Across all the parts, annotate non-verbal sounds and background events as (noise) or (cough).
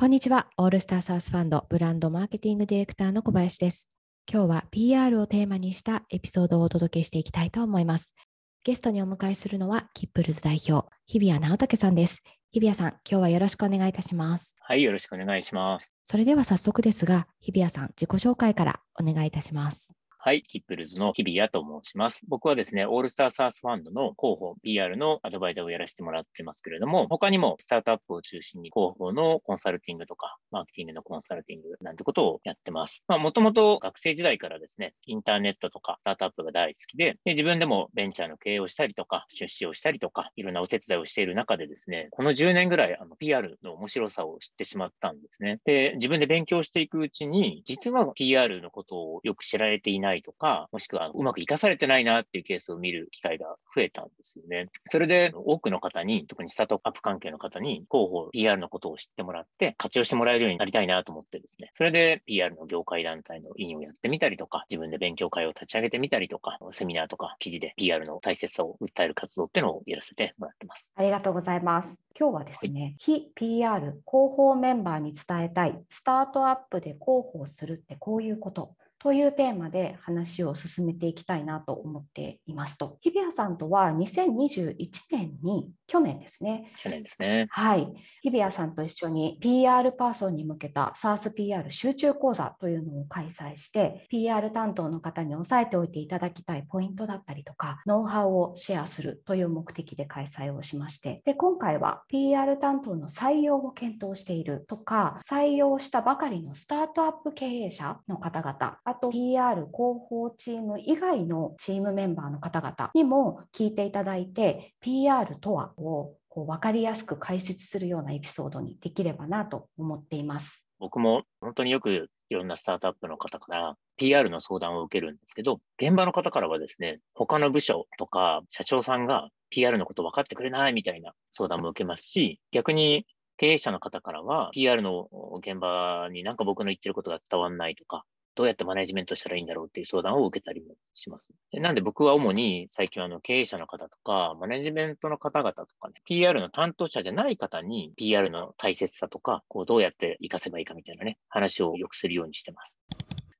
こんにちは。 ALL STAR SAAS FUND ブランドマーケティングディレクターの小林です。今日は PR をテーマにしたエピソードをお届けしていきたいと思います。ゲストにお迎えするのは、 kipples 代表、日比谷尚武さんです。日比谷さん、今日はよろしくお願いいたします。はい、よろしくお願いします。それでは早速ですが、日比谷さん、自己紹介からお願いいたします。はい、 kipples の日比谷と申します。僕はですね、 ALL STAR SAAS FUND の広報 PR のアドバイザーをやらせてもらってますけれども、他にもスタートアップを中心に広報のコンサルティングとか、マーケティングのコンサルティングなんてことをやってます。まあ、もともと学生時代からですね、インターネットとかスタートアップが大好きでで、自分でもベンチャーの経営をしたりとか、出資をしたりとか、いろんなお手伝いをしている中でですね、この10年ぐらいあの PR の面白さを知ってしまったんですね。で、自分で勉強していくうちに、実は PR のことをよく知られていないとか、もしくはうまく活かされてないなっていうケースを見る機会が増えたんですよね。それで多くの方に、特にスタートアップ関係の方に広報、PR のことを知ってもらって、活用してもらえるようになりたいなと思ってですね、それで PR の業界団体の委員をやってみたりとか、自分で勉強会を立ち上げてみたりとか、セミナーとか記事で PR の大切さを訴える活動っていうのをやらせてもらってます。ありがとうございます。今日はですね、はい、非 PR 広報メンバーに伝えたい、スタートアップで広報するってこういうことというテーマで話を進めていきたいなと思っていますと。日比谷さんとは2021年に去年ですね。去年ですね。はい。日比谷さんと一緒に PR パーソンに向けた SARSPR 集中講座というのを開催して、PR 担当の方に押さえておいていただきたいポイントだったりとか、ノウハウをシェアするという目的で開催をしまして、で今回は PR 担当の採用を検討しているとか、採用したばかりのスタートアップ経営者の方々、あと PR 広報チーム以外のチームメンバーの方々にも聞いていただいて PR とはをこう分かりやすく解説するようなエピソードにできればなと思っています。僕も本当によくいろんなスタートアップの方から PR の相談を受けるんですけど、現場の方からはですね、他の部署とか社長さんが PR のこと分かってくれないみたいな相談も受けますし、逆に経営者の方からは PR の現場になんか僕の言ってることが伝わんないとか、どうやってマネジメントしたらいいんだろうっていう相談を受けたりもします。なんで僕は主に最近あの経営者の方とか、マネジメントの方々とかね、PR の担当者じゃない方に PR の大切さとか、こうどうやって活かせばいいかみたいなね、話をよくするようにしてます。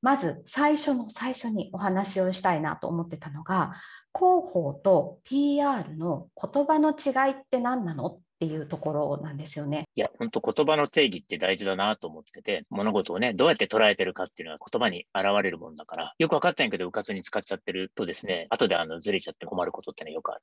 まず最初の最初にお話をしたいなと思ってたのが、広報と PR の言葉の違いって何なの？っっていうところなんですよね。いや、本当言葉の定義って大事だなと思ってて、物事をね、どうやって捉えてるかっていうのは言葉に現れるもんだから、よく分かったんやけど、うかつに使っちゃってるとですね、後であのずれちゃって困ることってのはよくある。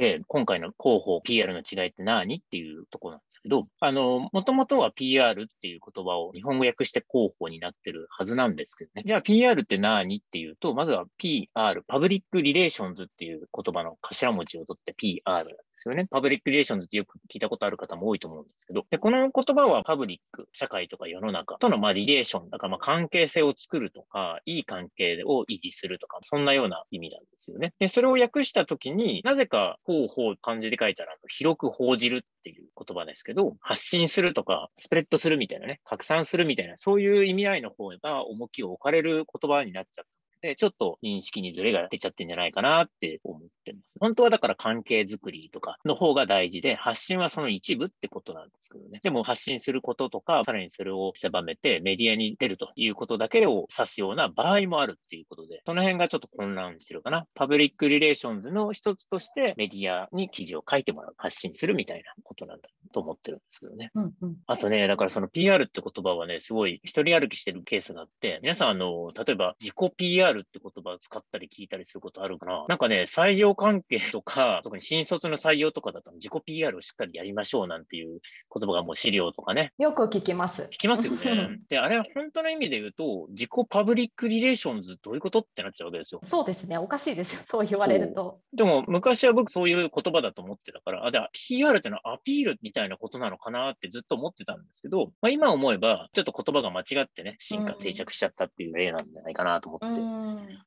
で、今回の広報、PR の違いって何っていうとこなんですけど、あの、もともとは PR っていう言葉を日本語訳して広報になってるはずなんですけどね。じゃあ PR って何っていうと、まずは PR、 public relations っていう言葉の頭文字を取って PR なんですよね。 public relations ってよく聞いたことある方も多いと思うんですけど、でこの言葉は public、社会とか世の中とのまあ relation、だからまあ関係性を作るとか、いい関係を維持するとか、そんなような意味なんですよね。で、それを訳したときに、なぜか広報漢字で書いたら、広く報じるっていう言葉ですけど、発信するとか、 spread するみたいなね、拡散するみたいな、そういう意味合いの方が重きを置かれる言葉になっちゃった。で、ちょっと認識にズレが出ちゃってんじゃないかなって思ってます。本当はだから関係づくりとかの方が大事で、発信はその一部ってことなんですけどね。でも発信することとか、さらにそれを狭めてメディアに出るということだけを指すような場合もあるっていうことで、その辺がちょっと混乱してるかな。パブリックリレーションズの一つとしてメディアに記事を書いてもらう、発信するみたいなことなんだと思ってるんですけどね。うんうん、あとね、だからその PR って言葉はね、すごい一人歩きしてるケースがあって、皆さんあの、例えば自己 PR って言葉を使ったり聞いたりすることあるかななんかね、採用関係とか、(laughs) 特に新卒の採用とかだと自己 PR をしっかりやりましょうなんていう言葉がもう資料とかね。よく聞きます。聞きますよね。で、あれは本当の意味で言うと、自己パブリックリレーションズどういうことってなっちゃうわけですよ。そうですね。おかしいですよ。(laughs) そう言われると。でも昔は僕そういう言葉だと思ってたから、あ、じゃあ PR ってのはアピールみたいなことなのかなってずっと思ってたんですけど、まあ、今思えばちょっと言葉が間違ってね、進化定着しちゃったっていう例なんじゃないかなと思って。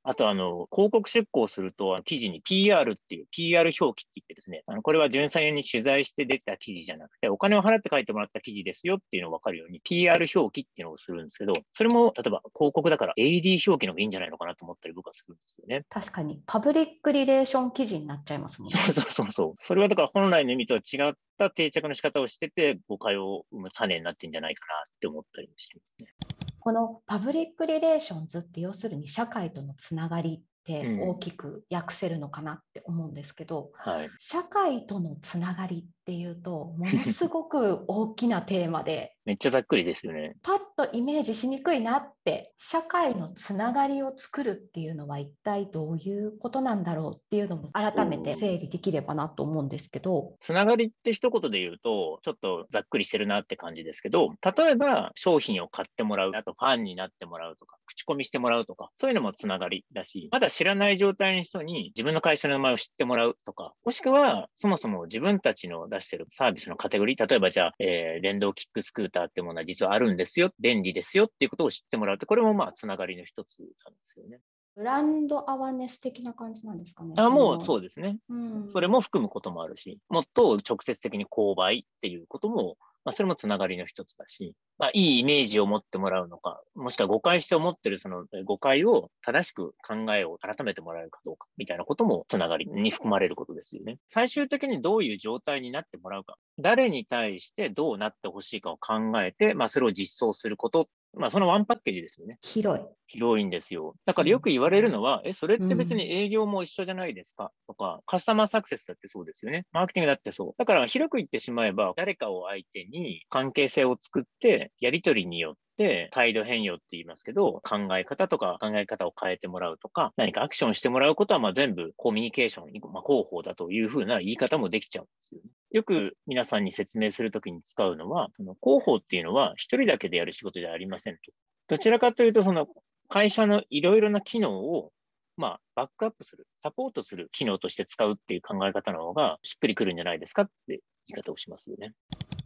あと、あの、広告出稿すると、記事に PR っていう PR 表記って言ってですね、あのこれは純さん用に取材して出た記事じゃなくて、お金を払って書いてもらった記事ですよっていうのが分かるように、PR 表記っていうのをするんですけど、それも、例えば広告だから AD 表記の方がいいんじゃないのかなと思ったり僕はするんですよね。確かに、パブリックリレーション記事になっちゃいますもんね。そうそうそうそう。それはだから本来の意味とは違った定着の仕方をしてて、誤解を生む種になってんじゃないかなって思ったりもしてますね。このパブリックリレーションズって要するに社会とのつながりって大きく訳せるのかなって思うんですけど、うんはい、社会とのつながりっていうとものすごく大きなテーマでめっちゃざっくりですよね。パッとイメージしにくいなって社会のつながりを作るっていうのは一体どういうことなんだろうっていうのも改めて整理できればなと思うんですけど。つながりって一言で言うとちょっとざっくりしてるなって感じですけど例えば商品を買ってもらうあとファンになってもらうとか口コミしてもらうとかそういうのもつながりだしまだ知らない状態の人に自分の会社の名前を知ってもらうとかもしくはそもそも自分たちの出してるサービスのカテゴリー例えばじゃあ、えー、電動キックスクーターってものは実はあるんですよ、便利ですよっていうことを知ってもらうと、これもまあつながりの一つなんですよね。ブランドアワネス的な感じなんですかね。あもうそうですね、うん、それも含むこともあるし、もっと直接的に購買っていうこともまあ、それもつながりの一つだし、まあ、いいイメージを持ってもらうのか、もしくは誤解して思ってるその誤解を正しく考えを改めてもらえるかどうかみたいなこともつながりに含まれることですよね。最終的にどういう状態になってもらうか、誰に対してどうなってほしいかを考えて、まあ、それを実装することまあ、そのワンパッケージですよね。広い。広いんですよ。だからよく言われるのは、え、それって別に営業も一緒じゃないですか、とか、カスタマーサクセスだってそうですよね。マーケティングだってそう。だから広く言ってしまえば、誰かを相手に関係性を作って、やり取りによって、態度変容って言いますけど、考え方とか考え方を変えてもらうとか、何かアクションしてもらうことはまあ全部コミュニケーション、まあ、広報だというふうな言い方もできちゃうんですよね。よく皆さんに説明するときに使うのは、その広報っていうのは一人だけでやる仕事ではありませんと。どちらかというと、その会社のいろいろな機能を、まあ、バックアップする、サポートする機能として使うっていう考え方の方がしっくりくるんじゃないですかって言い方をしますよね。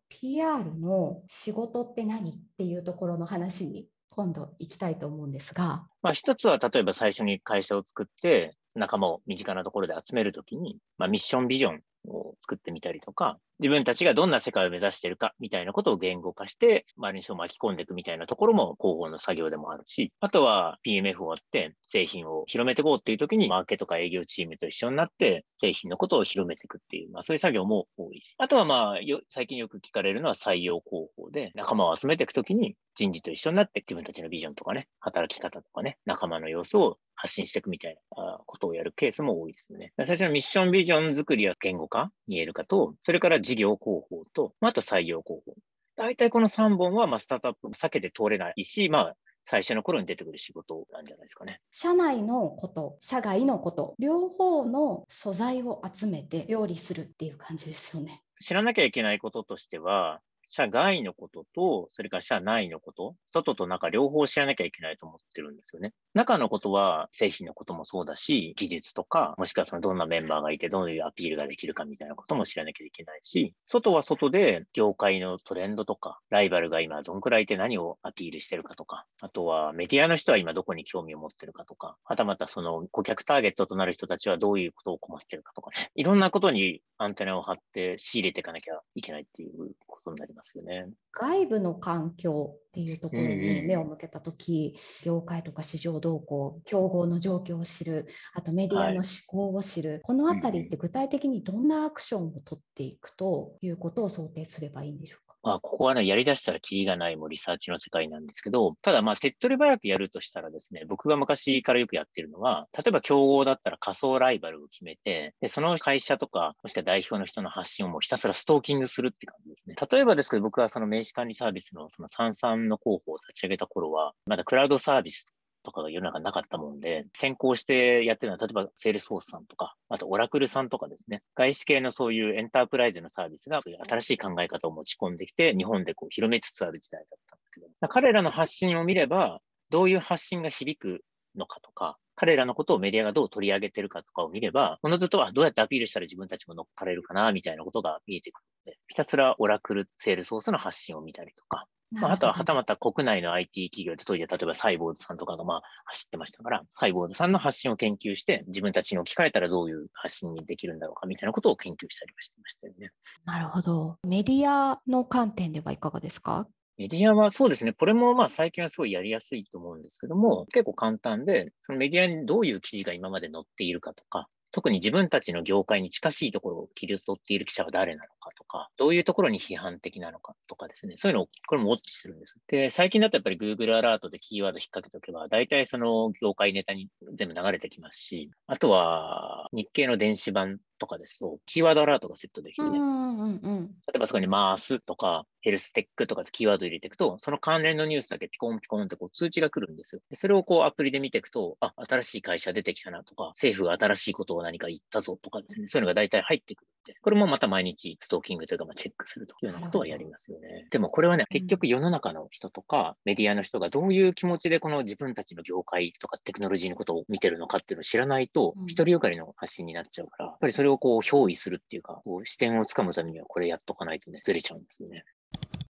PR の仕事って何っていうところの話に今度行きたいと思うんですが。まあ、一つは例えば最初に会社を作って仲間を身近なところで集めるときに、まあ、ミッションビジョンを作ってみたりとか、自分たちがどんな世界を目指してるかみたいなことを言語化して、周りの人を巻き込んでいくみたいなところも広報の作業でもあるし、あとは PMF 終わって製品を広めていこうっていう時に、マーケとか営業チームと一緒になって、製品のことを広めていくっていう、まあそういう作業も多いし、あとはまあ最近よく聞かれるのは採用広報で、仲間を集めていくときに人事と一緒になって自分たちのビジョンとかね、働き方とかね、仲間の様子を発信していくみたいなことをやるケースも多いですよね。最初のミッションビジョン作りや言語化、見える化と、それから事業広報と、あと採用広報。大体この3本は、まあ、スタートアップ避けて通れないし、まあ、最初の頃に出てくる仕事なんじゃないですかね。社内のこと、社外のこと、両方の素材を集めて料理するっていう感じですよね。知らなきゃいけないこととしては、社外のことと、それから社内のこと、外と中両方知らなきゃいけないと思ってるんですよね。中のことは製品のこともそうだし、技術とか、もしくはそのどんなメンバーがいて、どういうアピールができるかみたいなことも知らなきゃいけないし、外は外で業界のトレンドとか、ライバルが今どんくらいいて何をアピールしてるかとか、あとはメディアの人は今どこに興味を持ってるかとか、はたまたその顧客ターゲットとなる人たちはどういうことを困ってるかとかね、いろんなことにアンテナを張って仕入れていかなきゃいけないっていうことになりますよね。外部の環境っていうところに目を向けた時、うんうん、業界とか市場動向競合の状況を知るあとメディアの思考を知る、はい、この辺りって具体的にどんなアクションを取っていくということを想定すればいいんでしょうか？まあ、ここはね、やり出したらキリがないもリサーチの世界なんですけど、ただまあ、手っ取り早くやるとしたらですね、僕が昔からよくやってるのは、例えば競合だったら仮想ライバルを決めて、で、その会社とか、もしくは代表の人の発信をもうひたすらストーキングするって感じですね。例えばですけど、僕はその名刺管理サービスのその三々の候補を立ち上げた頃は、まだクラウドサービスとかが世の中なかったもんで、先行してやってるのは、例えばセールスフォースさんとか、あとオラクルさんとかですね、外資系のそういうエンタープライズのサービスが、そういう新しい考え方を持ち込んできて、日本でこう広めつつある時代だったんだけど、彼らの発信を見れば、どういう発信が響くのかとか、彼らのことをメディアがどう取り上げてるかとかを見れば、このずっとはどうやってアピールしたら自分たちも乗っかれるかな、みたいなことが見えてくるので、ひたすらオラクルセールスフォースの発信を見たりとか、まあ、あとははたまた国内の IT 企業で、例えばサイボウズさんとかがまあ走ってましたから、サイボウズさんの発信を研究して、自分たちに置き換えたらどういう発信にできるんだろうかみたいなことを研究したりはしてましたよね。なるほど。メディアの観点ではいかがですか？メディアはそうですね、これもまあ最近はすごいやりやすいと思うんですけども、結構簡単で、そのメディアにどういう記事が今まで載っているかとか、特に自分たちの業界に近しいところを切り取っている記者は誰なのかとか、どういうところに批判的なのかとかですね、そういうのを、これもウォッチするんです。で、最近だとやっぱり Google アラートでキーワード引っ掛けておけば、大体その業界ネタに全部流れてきますし、あとは日経の電子版とかですと、キーワードアラートがセットできるね、例えばそこに回すとか、ヘルステックとかってキーワード入れていくと、その関連のニュースだけピコンピコンってこう通知が来るんですよ。でそれをこうアプリで見ていくと、あ、新しい会社出てきたなとか、政府が新しいことを何か言ったぞとかですね、そういうのが大体入ってくるんで、これもまた毎日ストーキングというか、まあ、チェックするというようなことはやりますよね。でもこれはね、結局世の中の人とかメディアの人がどういう気持ちでこの自分たちの業界とかテクノロジーのことを見てるのかっていうのを知らないと、独りよがりの発信になっちゃうから、やっぱりそれをこう憑依するっていうか、こう視点をつかむためにはこれやっとかないとね、ずれちゃうんですよね。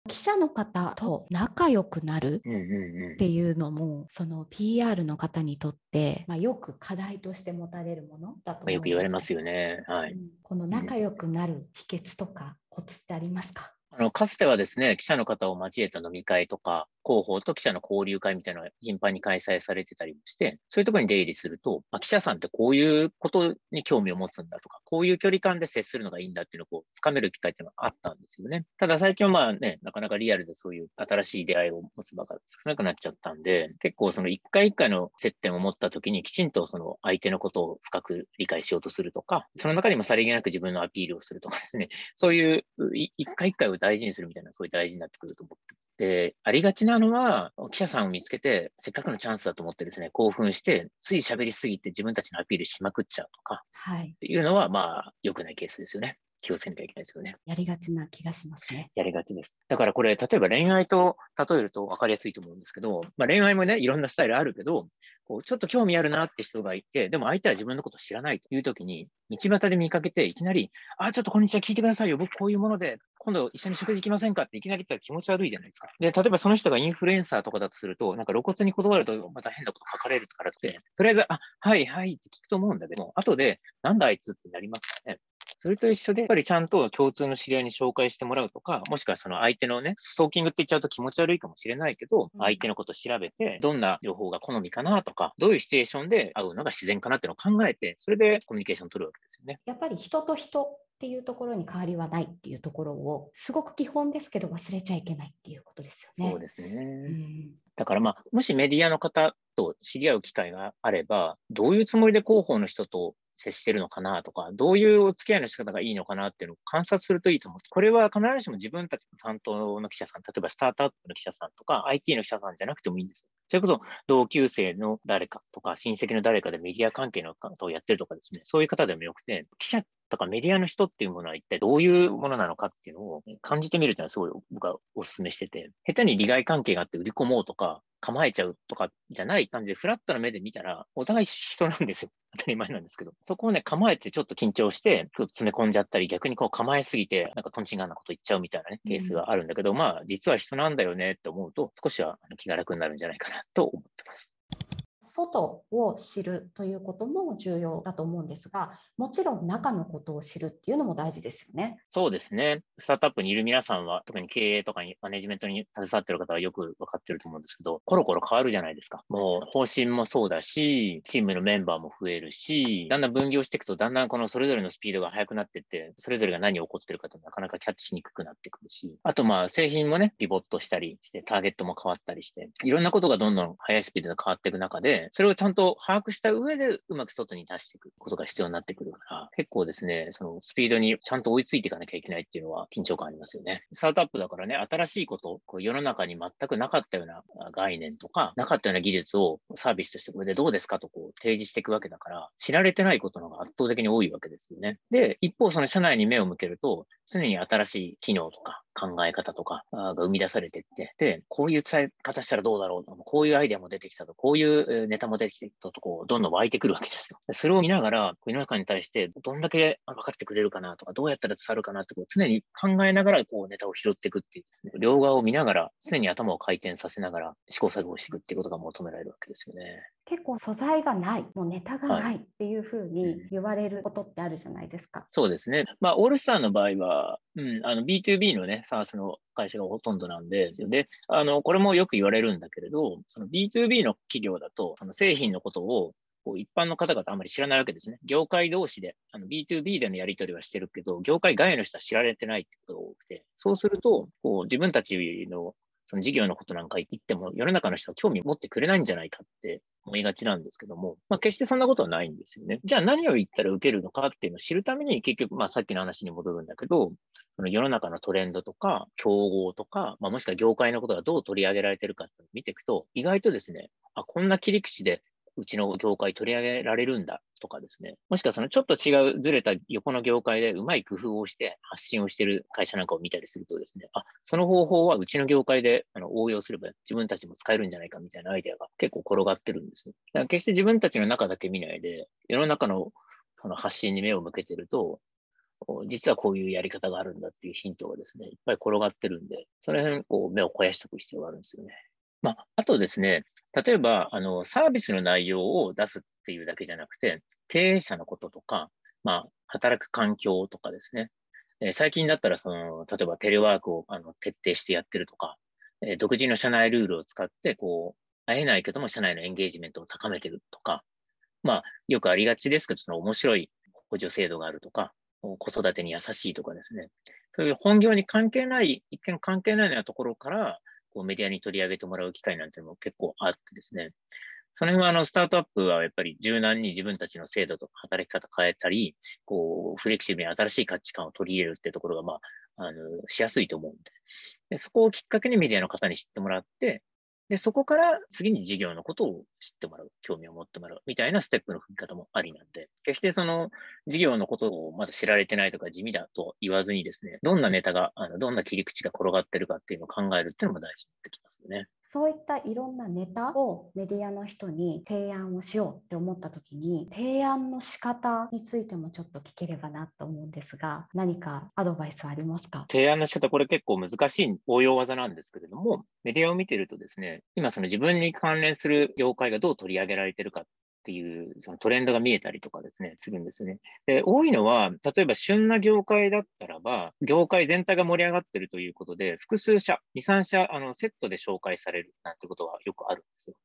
記者の方と仲良くなるっていうのも、その PR の方にとって、まあ、よく課題として持たれるものだとよく言われますよね。はい、うん、この仲良くなる秘訣とかコツってありますか？あのかつてはですね、記者の方を交えた飲み会とか、広報と記者の交流会みたいなのが頻繁に開催されてたりもして、そういうところに出入りすると、まあ、記者さんってこういうことに興味を持つんだとか、こういう距離感で接するのがいいんだっていうのをこう掴める機会っていうのがあったんですよね。ただ最近はまあね、なかなかリアルでそういう新しい出会いを持つ場が少なくなっちゃったんで、結構その一回一回の接点を持った時にきちんとその相手のことを深く理解しようとするとか、その中にもさりげなく自分のアピールをするとかですね、そういう一回一回を大事にするみたいな、そういう大事になってくると思ってで、ありがちなのは、記者さんを見つけて、せっかくのチャンスだと思ってですね、興奮して、つい喋りすぎて自分たちのアピールしまくっちゃうとか、はい。っていうのは、まあ、良くないケースですよね。気をつけなきゃいけないですよね。やりがちな気がしますね。やりがちです。だからこれ、例えば恋愛と例えると分かりやすいと思うんですけど、まあ、恋愛もね、いろんなスタイルあるけど、こうちょっと興味あるなって人がいて、でも相手は自分のことを知らないという時に、道端で見かけて、いきなり、あ、ちょっとこんにちは、聞いてくださいよ。僕こういうもので、今度一緒に食事行きませんかっていきなり言ったら気持ち悪いじゃないですか。で、例えばその人がインフルエンサーとかだとすると、なんか露骨に断るとまた変なこと書かれるからって、とりあえず、あ、はいはいって聞くと思うんだけど、後で、なんだあいつってなりますからね。それと一緒で、やっぱりちゃんと共通の知り合いに紹介してもらうとか、もしくはその相手のね、ストーキングって言っちゃうと気持ち悪いかもしれないけど、相手のことを調べて、どんな情報が好みかなとか、どういうシチュエーションで会うのが自然かなっていうのを考えて、それでコミュニケーションを取るわけですよね。やっぱり人と人っていうところに変わりはないっていうところを、すごく基本ですけど忘れちゃいけないっていうことですよね。そうですね。うん、だからまあ、もしメディアの方と知り合う機会があれば、どういうつもりで広報の人と接してるのかなとか、どういうお付き合いの仕方がいいのかなっていうのを観察するといいと思う。これは必ずしも自分たちの担当の記者さん、例えばスタートアップの記者さんとか、IT の記者さんじゃなくてもいいんですよ。それこそ同級生の誰かとか、親戚の誰かでメディア関係の方をやってるとかですね、そういう方でもよくて、記者とかメディアの人っていうものは一体どういうものなのかっていうのを感じてみるというのはすごい僕はお勧めしてて、下手に利害関係があって売り込もうとか、構えちゃうとかじゃない感じで、フラットな目で見たら、お互い人なんですよ。(laughs) 当たり前なんですけど。そこをね、構えてちょっと緊張して、詰め込んじゃったり、逆にこう構えすぎて、なんかトンチンガンなこと言っちゃうみたいなね、ケースがあるんだけど、うん、まあ、実は人なんだよねって思うと、少しは気が楽になるんじゃないかなと思ってます。外を知るということも重要だと思うんですが、もちろん中のことを知るっていうのも大事ですよね。そうですね。スタートアップにいる皆さんは、特に経営とかにマネジメントに携わってる方はよく分かってると思うんですけど、コロコロ変わるじゃないですか。もう方針もそうだし、チームのメンバーも増えるし、だんだん分業していくと、だんだんこのそれぞれのスピードが速くなっていって、それぞれが何起こってるかとなかなかキャッチしにくくなってくるし、あとまあ製品もね、ピボットしたりして、ターゲットも変わったりして、いろんなことがどんどん速いスピードで変わっていく中で、それをちゃんと把握した上でうまく外に出していくことが必要になってくるから、結構ですね、そのスピードにちゃんと追いついていかなきゃいけないっていうのは緊張感ありますよね。スタートアップだからね、新しいこと、こう世の中に全くなかったような概念とか、なかったような技術をサービスとしてこれでどうですかとこう提示していくわけだから、知られてないことの方が圧倒的に多いわけですよね。で、一方その社内に目を向けると、常に新しい機能とか考え方とかが生み出されていって、で、こういう伝え方したらどうだろうこういうアイデアも出てきたと、こういうネタも出てきたと、こう、どんどん湧いてくるわけですよ。それを見ながら、世の中に対してどんだけ分かってくれるかなとか、どうやったら伝わるかなってこう常に考えながらこうネタを拾っていくっていうですね、両側を見ながら、常に頭を回転させながら試行錯誤していくっていうことが求められるわけですよね。結構素材がない、もうネタがないっていうふうに言われることってあるじゃないですか。はいそうですね。まあ、オールスターの場合は、うん、あの B2B のね、s a ス s の会社がほとんどなんで、で、あの、これもよく言われるんだけれど、その B2B の企業だと、その製品のことをこう一般の方々あまり知らないわけですね。業界同士で、あの B2B でのやり取りはしてるけど、業界外の人は知られてないってことが多くて、そうすると、こう自分たちのその事業のことなんか言っても、世の中の人は興味持ってくれないんじゃないかって思いがちなんですけども、まあ、決してそんなことはないんですよね。じゃあ何を言ったら受けるのかっていうのを知るために、結局、まあ、さっきの話に戻るんだけど、その世の中のトレンドとか、競合とか、まあ、もしくは業界のことがどう取り上げられてるかって見ていくと、意外とですね、あ、こんな切り口でうちの業界取り上げられるんだとかですね、もしくはそのちょっと違うずれた横の業界でうまい工夫をして発信をしてる会社なんかを見たりするとですね、あ、その方法はうちの業界であの応用すれば自分たちも使えるんじゃないかみたいなアイデアが結構転がってるんですね。だから決して自分たちの中だけ見ないで、世の中のその発信に目を向けてると、実はこういうやり方があるんだっていうヒントがですね、いっぱい転がってるんで、その辺こう目を肥やしておく必要があるんですよね。まあ、あとですね、例えば、あの、サービスの内容を出すっていうだけじゃなくて、経営者のこととか、まあ、働く環境とかですね、えー、最近だったら、その、例えばテレワークをあの徹底してやってるとか、えー、独自の社内ルールを使って、こう、会えないけども、社内のエンゲージメントを高めてるとか、まあ、よくありがちですけど、その面白い補助制度があるとか、子育てに優しいとかですね、そういう本業に関係ない、一見関係ないようなところから、こうメディアに取り上げてもらう機会なんてのも結構あってですね、その辺はあのスタートアップはやっぱり柔軟に自分たちの制度とか働き方変えたり、こうフレキシブルに新しい価値観を取り入れるってところが、まあ、あのしやすいと思うんで。で、そこをきっかけにメディアの方に知ってもらって、で、そこから次に事業のことを知ってもらう、興味を持ってもらうみたいなステップの踏み方もありなんで、決してその事業のことをまだ知られてないとか地味だと言わずにですね、どんなネタが、あのどんな切り口が転がってるかっていうのを考えるっていうのも大事になってきますよね。そういったいろんなネタをメディアの人に提案をしようって思った時に、提案の仕方についてもちょっと聞ければなと思うんですが、何かアドバイスありますか？提案の仕方、これ結構難しい応用技なんですけれども、メディアを見てるとですね、今その自分に関連する業界ががどう取り上げられてるかっていうそのトレンドが見えたりとかですね、するんですよね。で、多いのは、例えば旬な業界だったらば、業界全体が盛り上がってるということで、複数社、2、3社、あの、セットで紹介されるなんてことはよくあるんですよ。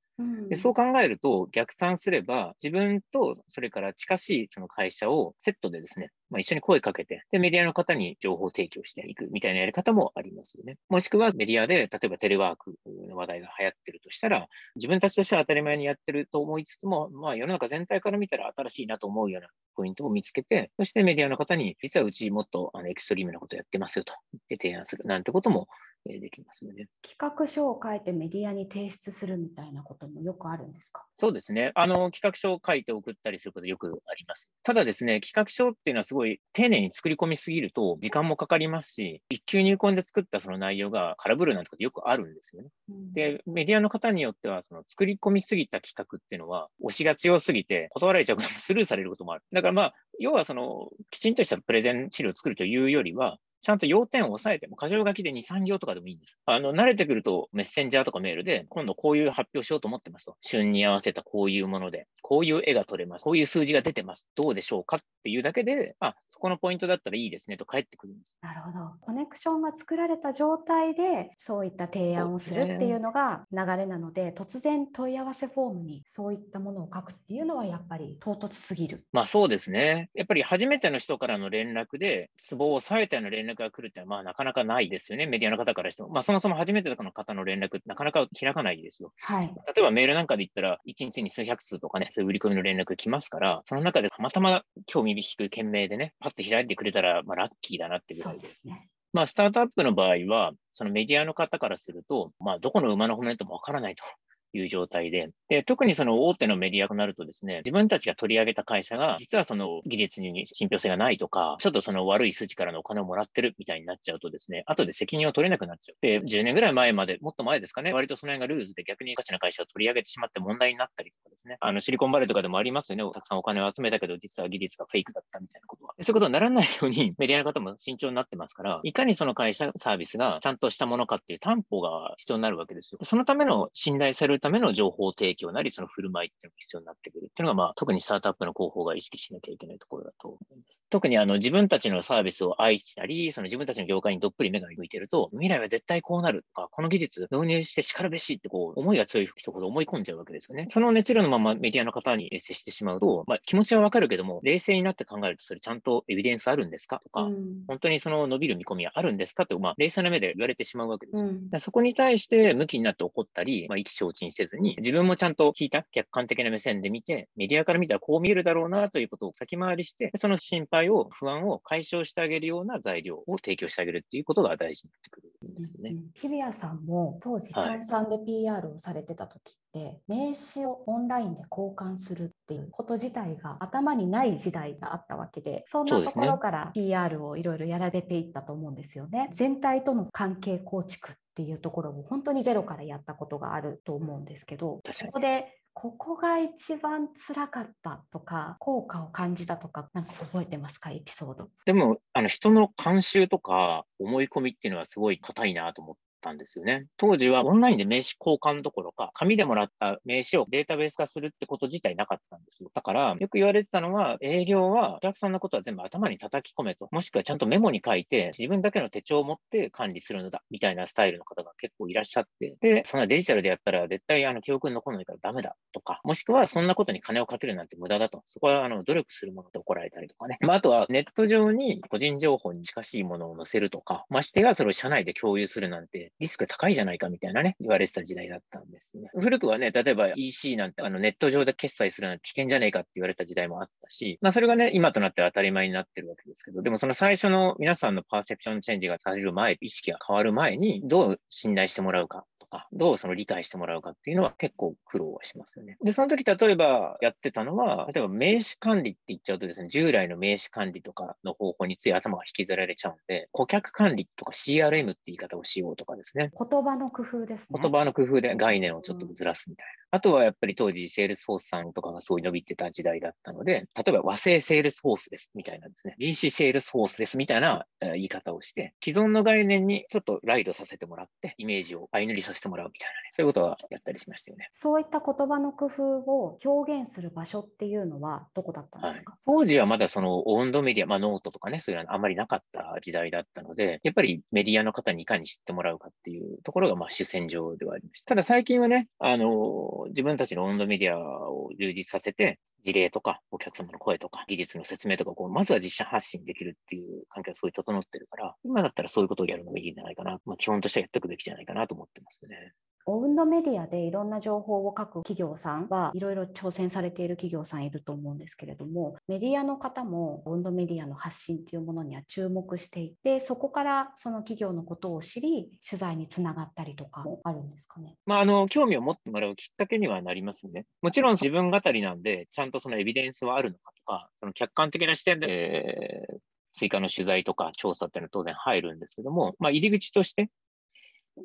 でそう考えると、逆算すれば、自分とそれから近しいその会社をセットでですね、まあ、一緒に声かけて、で、メディアの方に情報提供していくみたいなやり方もありますよね。もしくはメディアで、例えばテレワークの話題が流行ってるとしたら、自分たちとしては当たり前にやってると思いつつも、まあ、世の中全体から見たら新しいなと思うようなポイントを見つけて、そしてメディアの方に、実はうちもっとあのエクストリームなことやってますよと言って提案するなんてこともできますよね。企画書を書いてメディアに提出するみたいなこともよくあるんですか？そうですね。あの、企画書を書いて送ったりすることよくあります。ただですね、企画書っていうのはすごい丁寧に作り込みすぎると時間もかかりますし、一級入魂で作ったその内容が空振るなんてことよくあるんですよね。うん、で、メディアの方によっては、その作り込みすぎた企画っていうのは、推しが強すぎて断られちゃうこともスルーされることもある。だからまあ、要はその、きちんとしたプレゼン資料を作るというよりは、ちゃんと要点を押さえても、箇条書きで2、3行とかでもいいんです。あの、慣れてくると、メッセンジャーとかメールで、今度こういう発表しようと思ってますと。旬に合わせたこういうもので、こういう絵が撮れます。こういう数字が出てます。どうでしょうかっていうだけで、あ、そこのポイントだったらいいですねと返ってくるんです。なるほど。コネクションが作られた状態で、そういった提案をするっていうのが流れなので、で突然問い合わせフォームにそういったものを書くっていうのはやっぱり唐突すぎる。まあそうですね。やっぱり初めての人からの連絡で、ツボを押さえたような連絡が来るってのは、まあなかなかないですよね、メディアの方からしても。まあ、そもそも初めての方の連絡、なかなか開かないですよ。はい、例えばメールなんかで言ったら、1日に数百通とかね、そういう売り込みの連絡来ますから、その中でたまたま興味引く件名でね、パッと開いてくれたら、まあ、ラッキーだなってぐらいです。ねまあ、スタートアップの場合は、そのメディアの方からすると、まあ、どこの馬の骨ともわからないという状態で、で、特にその大手のメディアとなるとですね、自分たちが取り上げた会社が、実はその技術に信憑性がないとか、ちょっとその悪い数値からのお金をもらってるみたいになっちゃうとですね、後で責任を取れなくなっちゃう。で、10年ぐらい前まで、もっと前ですかね、割とその辺がルーズで逆におかしな会社を取り上げてしまって問題になったりとかですね、あのシリコンバレーとかでもありますよね、たくさんお金を集めたけど、実は技術がフェイクだったみたいなことは。そういうことにならないように、(laughs) メディアの方も慎重になってますから、いかにその会社サービスがちゃんとしたものかっていう担保が必要になるわけですよ。そのための信頼されるための情報提供なり、その振る舞いっていうのが必要になってくるっていうのが、まあ、特にスタートアップの広報が意識しなきゃいけないところだと思います。特にあの自分たちのサービスを愛したり、その自分たちの業界にどっぷり目が向いてると、未来は絶対こうなるとか、この技術導入して叱るべしってこう、思いが強い人ほど思い込んじゃうわけですよね。その熱量のままメディアの方に接してしまうと、まあ、気持ちはわかるけども、冷静になって考えると、それちゃんとエビデンスあるんですかとか、うん、本当にその伸びる見込みはあるんですかと、まあ、冷静な目で言われてしまうわけですよ。うん、そこに対して向きになって怒ったり、まあ、意気消沈せずに、自分もちゃんと聞いた客観的な目線で見て、メディアから見たらこう見えるだろうなということを先回りして、その心配を、不安を解消してあげるような材料を提供してあげるっていうことが大事になってくるんですよね。日比谷さんも当時、三々で PR をされてた時って、はい、名刺をオンラインで交換するっていうこと自体が頭にない時代があったわけで、そんなところから PR をいろいろやられていったと思うんですよね。全体との関係構築っていうところを本当にゼロからやったことがあると思うんですけど、そこでここが一番辛かったとか、効果を感じたとか、なんか覚えてますか、エピソード。でも、あの人の慣習とか思い込みっていうのはすごい硬いなと思ったんですよね。当時はオンラインで名刺交換どころか、紙でもらった名刺をデータベース化するってこと自体なかったんですよ。だから、よく言われてたのは、営業はお客さんのことは全部頭に叩き込めと、もしくはちゃんとメモに書いて、自分だけの手帳を持って管理するのだ、みたいなスタイルの方が結構いらっしゃって、で、そんなデジタルでやったら絶対あの記憶に残らないからダメだとか、もしくはそんなことに金をかけるなんて無駄だと、そこはあの努力するものと怒られたりとかね。まあ、あとはネット上に個人情報に近しいものを載せるとか、ましてやそれを社内で共有するなんてリスク高いじゃないかみたいなね、言われてた時代だったんですね。古くはね、例えば EC なんてあのネット上で決済するのは危険じゃねえかって言われた時代もあったし、まあそれがね、今となっては当たり前になってるわけですけど、でもその最初の皆さんのパーセプションチェンジがされる前、意識が変わる前に、どう信頼してもらうかか、どうその理解してもらうかっていうのは結構苦労はしますよね。で、その時例えばやってたのは、例えば名刺管理って言っちゃうとですね、従来の名刺管理とかの方法につい頭が引きずられちゃうんで、顧客管理とか CRM って言い方をしようとかですね。言葉の工夫ですね。言葉の工夫で概念をちょっとずらすみたいな。あとはやっぱり当時、セールスフォースさんとかがすごい伸びてた時代だったので、例えば和製セールスフォースですみたいなですね、BC セールスフォースですみたいな言い方をして、既存の概念にちょっとライドさせてもらって、イメージを相乗りさせてもらうみたいなね、そういうことはやったりしましたよね。そういった言葉の工夫を表現する場所っていうのはどこだったんですか、はい、当時はまだそのオウンドメディア、まあ、ノートとかね、そういうのはあまりなかった時代だったので、やっぱりメディアの方にいかに知ってもらうかっていうところがまあ主戦場ではありました。ただ最近はね、あの、自分たちのオウンドメディアを充実させて、事例とか、お客様の声とか、技術の説明とか、こう、まずは自社発信できるっていう環境がすごい整ってるから、今だったらそういうことをやるのがいいんじゃないかな。まあ、基本としてはやっておくべきじゃないかなと思ってますね。オウンドメディアでいろんな情報を書く企業さんはいろいろ挑戦されている企業さんいると思うんですけれどもメディアの方もオウンドメディアの発信というものには注目していてそこからその企業のことを知り取材につながったりとかあるんですかね？まあ、あの興味を持ってもらうきっかけにはなりますね。もちろん自分語りなんでちゃんとそのエビデンスはあるのかとかその客観的な視点で、えー追加の取材とか調査っていうのは当然入るんですけども、まあ、入り口として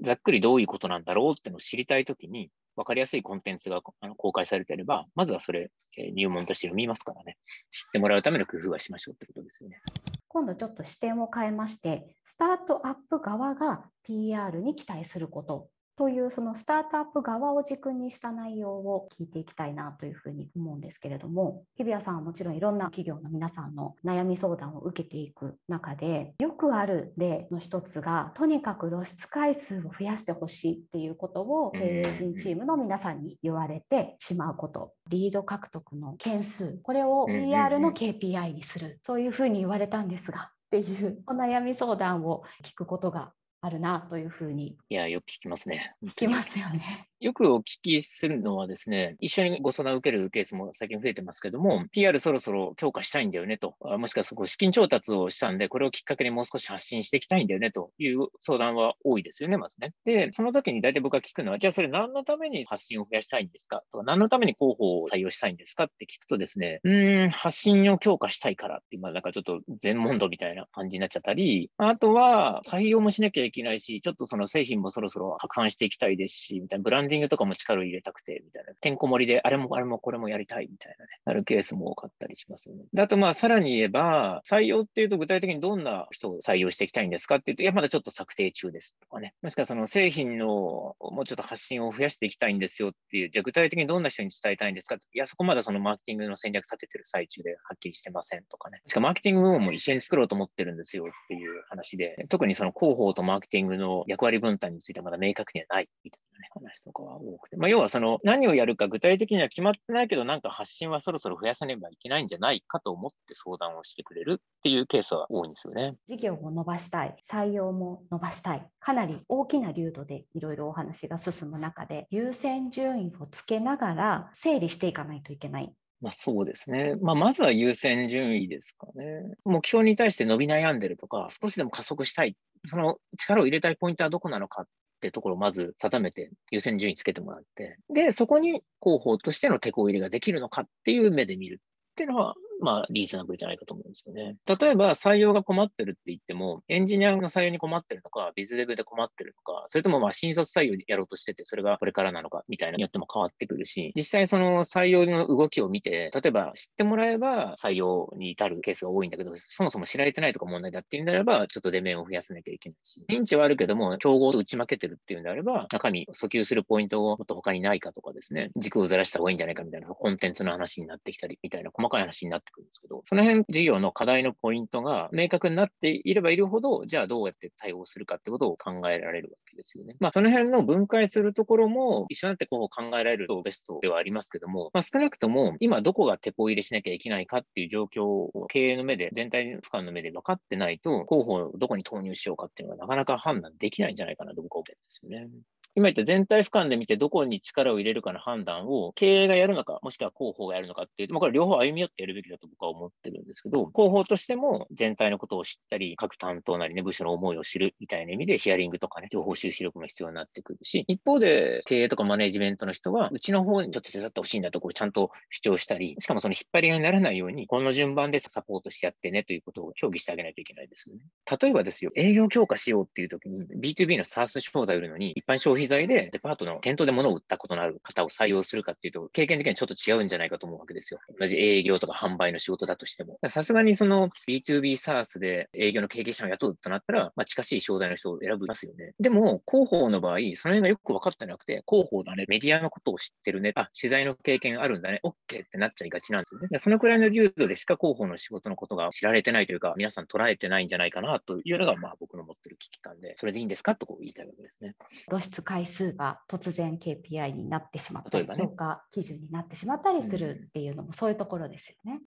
ざっくりどういうことなんだろうってのを知りたいときに、わかりやすいコンテンツが公開されていれば、まずはそれ、入門として読みますからね。知ってもらうための工夫はしましょうってことですよね。今度ちょっと視点を変えまして、スタートアップ側が PR に期待することというそのスタートアップ側を軸にした内容を聞いていきたいなというふうに思うんですけれども日比谷さんはもちろんいろんな企業の皆さんの悩み相談を受けていく中でよくある例の一つがとにかく露出回数を増やしてほしいっていうことを経営陣チームの皆さんに言われてしまうこと。リード獲得の件数。これを PR の KPI にする。そういうふうに言われたんですがっていうお悩み相談を聞くことがあるなというふうに。いや、よく聞きますね。聞きますよね。よくお聞きするのはですね、一緒にご相談を受けるケースも最近増えてますけども、PR そろそろ強化したいんだよねと、もしくはそこ資金調達をしたんで、これをきっかけにもう少し発信していきたいんだよねという相談は多いですよね、まずね。で、その時に大体僕が聞くのは、じゃあそれ何のために発信を増やしたいんですかとか、何のために広報を採用したいんですかって聞くとですね、うん、発信を強化したいからって今、なんかちょっと全問答みたいな感じになっちゃったり、あとは採用もしなきゃいけないけないし、ちょっとその製品もそろそろ拡販していきたいですし、みたいなブランディングとかも力を入れたくて、みたいな。てんこ盛りで、あれもあれもこれもやりたいみたいなね、なるケースも多かったりしますよね。であと、まあ、さらに言えば、採用っていうと具体的にどんな人を採用していきたいんですかっていうと、いや、まだちょっと策定中ですとかね。もしくはその製品のもうちょっと発信を増やしていきたいんですよっていう、じゃあ具体的にどんな人に伝えたいんですかって、いや、そこまだそのマーケティングの戦略立ててる最中ではっきりしてませんとかね。しかもマーケティング部門も一緒に作ろうと思ってるんですよっていう話で、特にその広報とマーマーケティングの役割分担についてまだ明確にはないみたいなね、話とかは多くて。まあ、要はその何をやるか具体的には決まってないけど、なんか発信はそろそろ増やさねばいけないんじゃないかと思って相談をしてくれるっていうケースは多いんですよね。事業を伸ばしたい、採用も伸ばしたい、かなり大きな流度でいろいろお話が進む中で、優先順位をつけながら整理していかないといけないまあ、そうですね。まあ、まずは優先順位ですかね。目標に対して伸び悩んでるとか、少しでも加速したい、その力を入れたいポイントはどこなのかってところをまず定めて優先順位つけてもらって、で、そこに広報としての手こ入れができるのかっていう目で見るっていうのは、まあ、リーズナブルじゃないかと思うんですよね。例えば、採用が困ってるって言っても、エンジニアの採用に困ってるのか、ビズデブで困ってるのか、それともまあ、新卒採用やろうとしてて、それがこれからなのか、みたいなによっても変わってくるし、実際その採用の動きを見て、例えば知ってもらえば採用に至るケースが多いんだけど、そもそも知られてないとか問題だっていうんであれば、ちょっと出面を増やさなきゃいけないし、認知はあるけども、競合と打ち負けてるっていうんであれば、中身、訴求するポイントをもっと他にないかとかですね、軸をずらした方がいいんじゃないかみたいな、コンテンツの話になってきたり、みたいな細かい話になってくるんですけど、その辺事業の課題のポイントが明確になっていればいるほど、じゃあどうやって対応するかってことを考えられるわけですよね。まあ、その辺の分解するところも一緒になってこう考えられるとベストではありますけども、まあ、少なくとも今どこが手こ入れしなきゃいけないかっていう状況を経営の目で、全体の俯瞰の目で分かってないと、候補をどこに投入しようかっていうのがなかなか判断できないんじゃないかなと僕は思ってるんですよね。今言った全体俯瞰で見てどこに力を入れるかの判断を経営がやるのか、もしくは広報がやるのかっていうと、まあ、これ両方歩み寄ってやるべきだと僕は思ってるんですけど、広報としても全体のことを知ったり、各担当なりね、部署の思いを知るみたいな意味でヒアリングとかね、情報収集力も必要になってくるし、一方で経営とかマネジメントの人は、うちの方にちょっと手伝ってほしいんだところちゃんと主張したり、しかもその引っ張り合いにならないように、この順番でサポートしてやってねということを協議してあげないといけないですよね。例えばですよ、営業強化しようっていう時に B2B の SARS 商材を売るのに、一般消費財でデパートの店頭で物を売ったことのある方を採用するかっていうと、経験的にはちょっと違うんじゃないかと思うわけですよ。同じ営業とか販売の仕事だとしても。さすがにその B2B サースで営業の経験者を雇うとなったら、まあ、近しい商材の人を選びますよね。でも、広報の場合、その辺がよく分かってなくて、広報だね、メディアのことを知ってるね、あ、取材の経験あるんだね、OK ってなっちゃいがちなんですよね。そのくらいの流度でしか広報の仕事のことが知られてないというか、皆さん捉えてないんじゃないかなというのが、まあ僕の持ってる危機感で、それでいいんですかとこう言いたいわけですね。露出回数が突然 KPI になってしまったり、ね、評価基準になってしまったりするっていうのもそういうところですよね。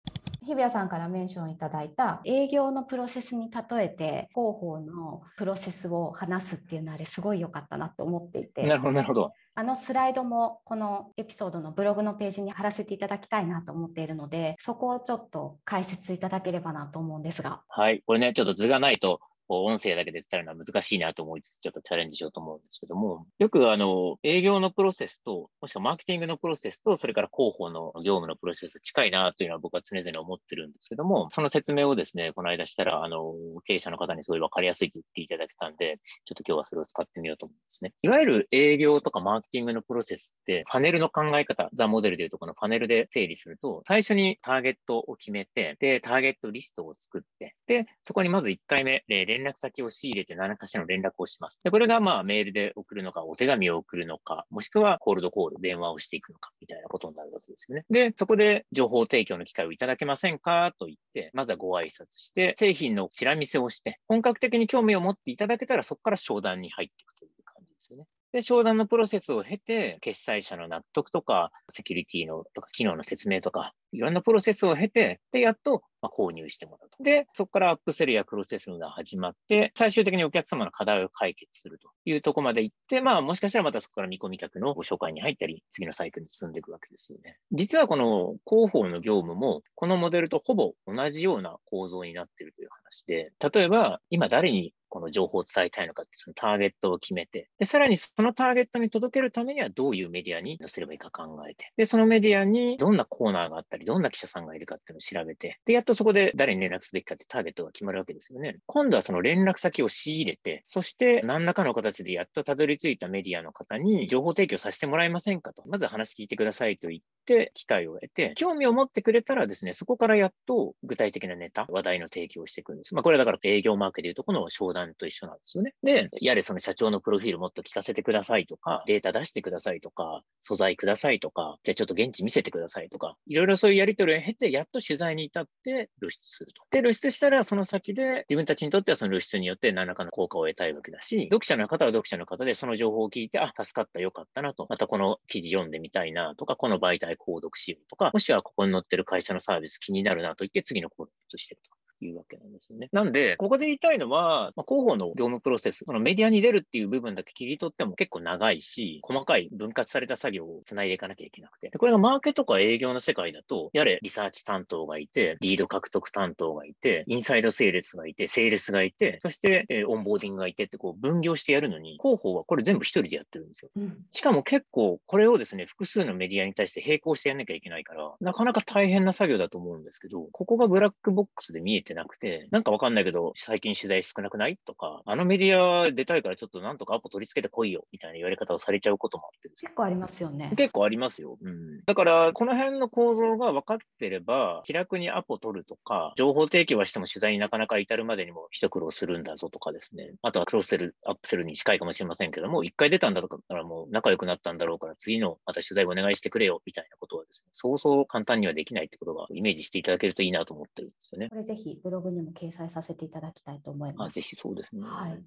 日比谷さんからメンションいただいた営業のプロセスに例えて広報のプロセスを話すっていうのはあれすごい良かったなと思っていて。なるほど、なるほど。あのスライドもこのエピソードのブログのページに貼らせていただきたいなと思っているので、そこをちょっと解説いただければなと思うんですが。はい、これね、ちょっと図がないと音声だけで伝えるのは難しいなと思いつつ、ちょっとチャレンジしようと思うんですけども、よくあの、営業のプロセスと、もしくはマーケティングのプロセスと、それから広報の業務のプロセス近いなというのは僕は常々思ってるんですけども、その説明をですね、この間したら、あの、経営者の方にすごい分かりやすいと言っていただけたんで、ちょっと今日はそれを使ってみようと思うんですね。いわゆる営業とかマーケティングのプロセスって、ファネルの考え方、ザ・モデルでいうとこのファネルで整理すると、最初にターゲットを決めて、で、ターゲットリストを作って、で、そこにまず1回目、例連絡先を強い入れて何かしらの連絡をします。で、これがまあメールで送るのか、お手紙を送るのか、もしくはコールドコール、電話をしていくのか、みたいなことになるわけですよね。で、そこで情報提供の機会をいただけませんかと言って、まずはご挨拶して、製品のチラ見せをして、本格的に興味を持っていただけたら、そこから商談に入っていくという感じですよね。で、商談のプロセスを経て、決済者の納得とか、セキュリティのとか、機能の説明とか、いろんなプロセスを経て、で、やっと、ま購入してもらうと。で、そこからアップセルやクロスセスが始まって、最終的にお客様の課題を解決するというところまで行って、まあ、もしかしたらまたそこから見込み客のご紹介に入ったり、次のサイクルに進んでいくわけですよね。実はこの広報の業務も、このモデルとほぼ同じような構造になっているという話で、例えば、今誰にこの情報を伝えたいのかってそのターゲットを決めて、で、さらにそのターゲットに届けるためにはどういうメディアに載せればいいか考えて、で、そのメディアにどんなコーナーがあったり、どんな記者さんがいるかっていうのを調べて、で、やっとそこで誰に連絡すべきかってターゲットが決まるわけですよね。今度はその連絡先を仕入れて、そして何らかの形でやっとたどり着いたメディアの方に情報提供させてもらえませんかと、まず話聞いてくださいと言って、機会を得て、興味を持ってくれたらですね、そこからやっと具体的なネタ、話題の提供をしていくんです。まあ、これはだから営業マーケでいうとこの商談と一緒なんですよね。で、やれその社長のプロフィールもっと聞かせてくださいとか、データ出してくださいとか、素材くださいとか、じゃあちょっと現地見せてくださいとか、いろいろそういうやり取りを経て、やっと取材に至って露出すると。で、露出したらその先で自分たちにとってはその露出によって何らかの効果を得たいわけだし、読者の方は読者の方でその情報を聞いて、あ、助かった、よかったなと、またこの記事読んでみたいなとか、この媒体購読しようとか、もしくはここに載ってる会社のサービス気になるなと言って次の行動をしてると。いうわけなんですよね。なんで、ここで言いたいのは、まあ、広報の業務プロセス、そのメディアに出るっていう部分だけ切り取っても結構長いし、細かい分割された作業をつないでいかなきゃいけなくて。これがマーケとか営業の世界だと、やれリサーチ担当がいて、リード獲得担当がいて、インサイドセールスがいて、セールスがいて、そして、えー、オンボーディングがいてってこう分業してやるのに、広報はこれ全部一人でやってるんですよ。うん、しかも結構これをですね、複数のメディアに対して並行してやんなきゃいけないから、なかなか大変な作業だと思うんですけど、ここがブラックボックスで見えてなくて、なんかわかんないけど、最近取材少なくない？とか、あのメディア出たいからちょっとなんとかアポ取り付けてこいよ、みたいな言われ方をされちゃうこともあって結構ありますよね。結構ありますよ。うん。だから、この辺の構造が分かってれば、気楽にアポ取るとか、情報提供はしても取材になかなか至るまでにも一苦労するんだぞとかですね。あとはクロスセル、アップセルに近いかもしれませんけども、一回出たんだったらもう仲良くなったんだろうから、次のまた取材お願いしてくれよ、みたいなことはですね、そうそう簡単にはできないってことがイメージしていただけるといいなと思ってるんですよね。これぜひブログにも掲載させていただきたいと思います。ぜひそうですね。はい。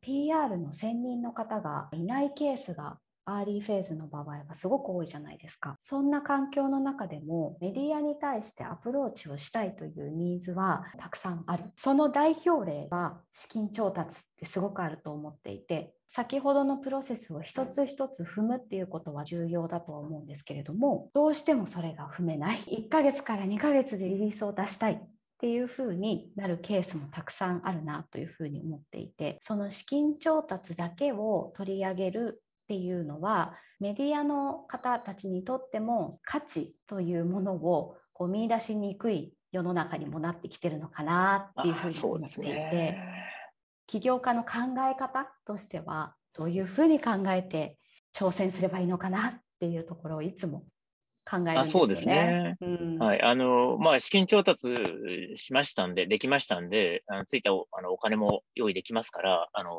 PR の専任の方がいないケースがアーリーフェーズの場合はすごく多いじゃないですか。そんな環境の中でもメディアに対してアプローチをしたいというニーズはたくさんある。その代表例は資金調達ってすごくあると思っていて、先ほどのプロセスを一つ一つ踏むっていうことは重要だとは思うんですけれども、どうしてもそれが踏めない。1ヶ月から2ヶ月でリリースを出したい。っていうふうになるケースもたくさんあるなというふうに思っていてその資金調達だけを取り上げるっていうのはメディアの方たちにとっても価値というものをこう見出しにくい世の中にもなってきてるのかなっていうふうに思っていて、ね、起業家の考え方としてはどういうふうに考えて挑戦すればいいのかなっていうところをいつも考えるんですよね。そうですね。うん、はい。あの、まあ、資金調達しましたんで、できましたんで、あのついたおあのお金も用意できますから、あの、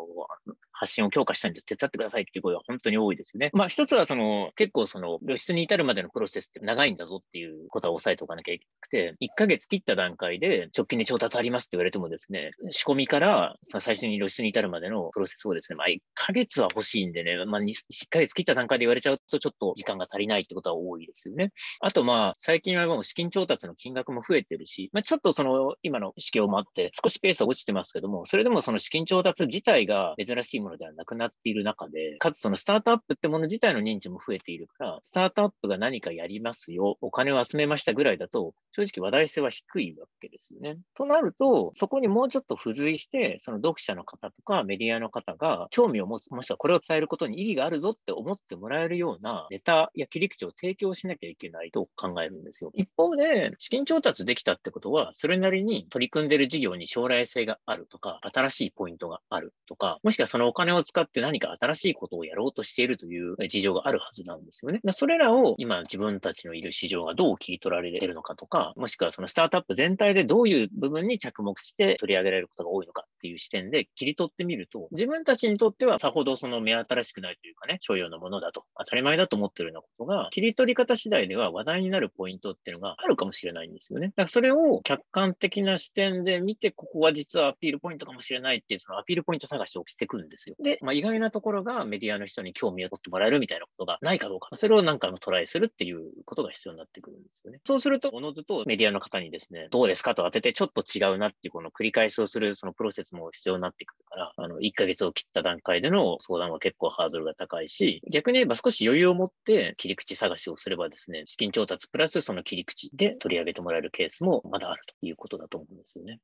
発信を強化したいんです。手伝ってくださいっていう声は本当に多いですよね。まあ、一つはその、結構その、露出に至るまでのプロセスって長いんだぞっていうことは押さえておかなきゃいけなくて、1ヶ月切った段階で直近で調達ありますって言われてもですね、仕込みから最初に露出に至るまでのプロセスをですね、まあ、1ヶ月は欲しいんでね、まあ、1ヶ月切った段階で言われちゃうとちょっと時間が足りないってことは多いですよね。ねあとまあ、最近はもう資金調達の金額も増えてるし、まあ、ちょっとその、今の市況もあって、少しペースは落ちてますけども、それでもその資金調達自体が珍しいものではなくなってている中で、かつそのスタートアップってもの自体の認知も増えているから、スタートアップが何かやりますよ、お金を集めましたぐらいだと、正直話題性は低いわけですよね。となると、そこにもうちょっと付随して、その読者の方とかメディアの方が興味を持つ、もしくはこれを伝えることに意義があるぞって思ってもらえるようなネタや切り口を提供しなきゃいけないと考えるんですよ。一方で、資金調達できたってことは、それなりに取り組んでる事業に将来性があるとか、新しいポイントがあるとか、もしくはそのお金を使って何か新しいことをやろうとしているという事情があるはずなんですよね。それらを今自分たちのいる市場がどう切り取られてるのかとか、もしくはそのスタートアップ全体でどういう部分に着目して取り上げられることが多いのかっていう視点で切り取ってみると、自分たちにとってはさほどその目新しくないというかね、商用のものだと、当たり前だと思ってるようなことが、切り取り方次第では話題になるポイントっていうのがあるかもしれないんですよね。だからそれを客観的な視点で見て、ここは実はアピールポイントかもしれないっていう、そのアピールポイント探しをしてくるんですよ。で、まあ、意外なところがメディアの人に興味を持ってもらえるみたいなことがないかどうか、それをなんかのトライするっていうことが必要になってくるんですよね。そうすると、おのずとメディアの方にですね、どうですかと当てて、ちょっと違うなっていう、この繰り返しをするそのプロセスも必要になってくるから、あの、1ヶ月を切った段階での相談は結構ハードルが高いし、逆に言えば少し余裕を持って切り口探しをすればですね、資金調達プラスその切り口で取り上げてもらえるケースもまだあるということだと思うんですよね。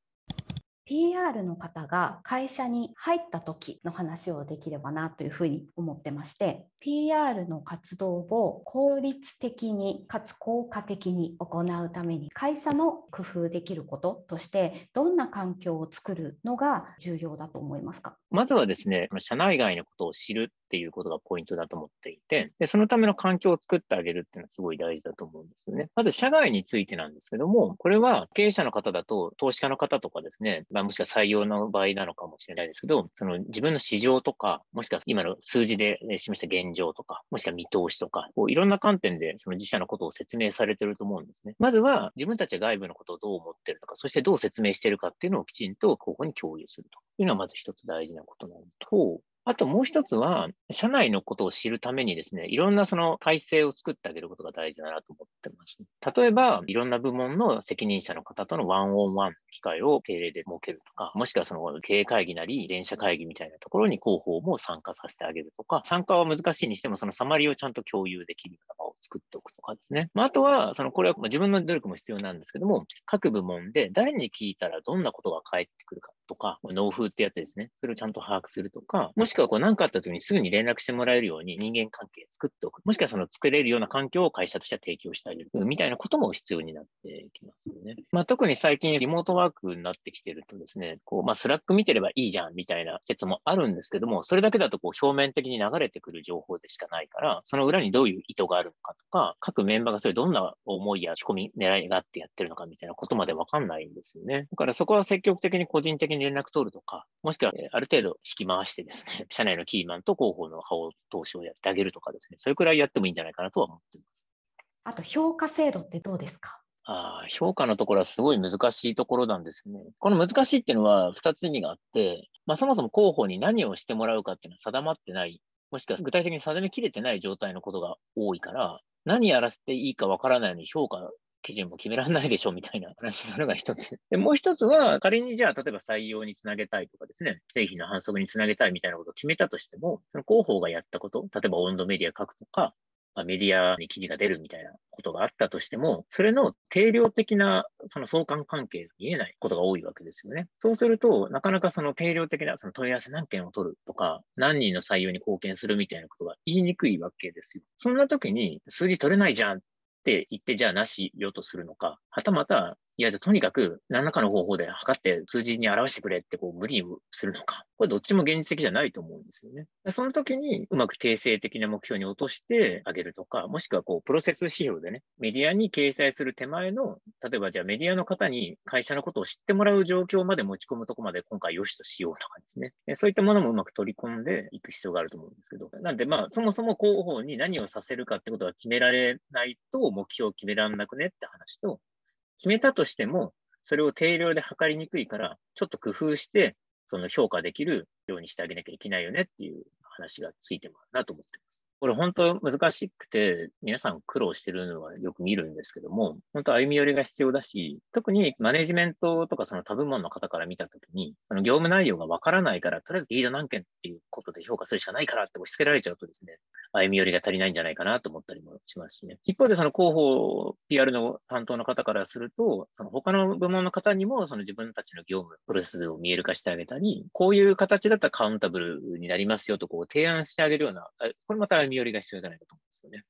PR の方が会社に入った時の話をできればなというふうに思ってまして PR の活動を効率的にかつ効果的に行うために会社の工夫できることとしてどんな環境を作るのが重要だと思いますか？まずはですね、社内外のことを知るっていうことがポイントだと思っていて、でそのための環境を作ってあげるっていうのはすごい大事だと思うんですよね。まず社外についてなんですけども、これは経営者の方だと投資家の方とかですね、まあ、もしくは採用の場合なのかもしれないですけど、その自分の市場とか、もしくは今の数字で示した現状とか、もしくは見通しとか、こういろんな観点でその自社のことを説明されてると思うんですね。まずは自分たちが外部のことをどう思ってるのか、そしてどう説明してるかっていうのをきちんと候補に共有するというのはまず一つ大事なことなのと、あともう一つは、社内のことを知るためにですね、いろんなその体制を作ってあげることが大事だなと思ってます。例えば、いろんな部門の責任者の方との one on one の機会を定例で設けるとか、もしくはその経営会議なり、全社会議みたいなところに広報も参加させてあげるとか、参加は難しいにしても、そのサマリーをちゃんと共有できるような場を作っておくとかですね。まあ、あとは、そのこれは自分の努力も必要なんですけども、各部門で誰に聞いたらどんなことが返ってくるかとか、納風ってやつですね。それをちゃんと把握するとか、もしくはこう何かあった時にすぐに連絡してもらえるように人間関係作っておく。もしくはその作れるような環境を会社としては提供してあげる。みたいなことも必要になってきますよね。まあ、特に最近リモートワークになってきてるとですね、こう、まあ、 Slack 見てればいいじゃんみたいな説もあるんですけども、それだけだとこう表面的に流れてくる情報でしかないから、その裏にどういう意図があるのかとか、各メンバーがそれどんな思いや仕込み、狙いがあってやってるのかみたいなことまでわかんないんですよね。だからそこは積極的に個人的に連絡取るとか、もしくはある程度引き回してですね、社内のキーマンと広報の顔投資をやってあげるとかですね、それくらいやってもいいんじゃないかなとは思っています。あと評価制度ってどうですか？あ評価のところはすごい難しいところなんですよね。この難しいっていうのは2つ意味があって、まあ、そもそも広報に何をしてもらうかっていうのは定まってない、もしくは具体的に定めきれてない状態のことが多いから、何やらせていいかわからないのに評価基準も決められないでしょみたいな (laughs) 話なのが一つ。で、もう一つは、仮にじゃあ、例えば採用につなげたいとかですね、製品の反則につなげたいみたいなことを決めたとしても、その広報がやったこと、例えば温度メディア書くとか、まあ、メディアに記事が出るみたいなことがあったとしても、それの定量的なその相関関係が見えないことが多いわけですよね。そうすると、なかなかその定量的なその問い合わせ何件を取るとか、何人の採用に貢献するみたいなことが言いにくいわけですよ。そんな時に数字取れないじゃんっって言って、じゃあなしよとするのか、はたまた、いや、じゃとにかく何らかの方法で測って数字に表してくれってこう無理をするのか。これどっちも現実的じゃないと思うんですよね。その時にうまく定性的な目標に落としてあげるとか、もしくはこうプロセス指標でね、メディアに掲載する手前の、例えばじゃあメディアの方に会社のことを知ってもらう状況まで持ち込むとこまで今回良しとしようとかですね。そういったものもうまく取り込んでいく必要があると思うんですけど。なんでまあ、そもそも広報に何をさせるかってことが決められないと目標を決められなくねって話と、決めたとしても、それを定量で測りにくいから、ちょっと工夫して、その評価できるようにしてあげなきゃいけないよねっていう話がついてもらうなと思ってます。これ本当難しくて、皆さん苦労してるのはよく見るんですけども、本当歩み寄りが必要だし、特にマネジメントとかその他部門の方から見たときに、その業務内容がわからないから、とりあえずリード何件っていうことで評価するしかないからって押し付けられちゃうとですね、歩み寄りが足りないんじゃないかなと思ったりもしますしね。一方でその広報 PR の担当の方からすると、その他の部門の方にもその自分たちの業務、プロセスを見える化してあげたり、こういう形だったらカウンタブルになりますよとこう提案してあげるような、これまたみ寄りが必要じゃないかと思うんですよね。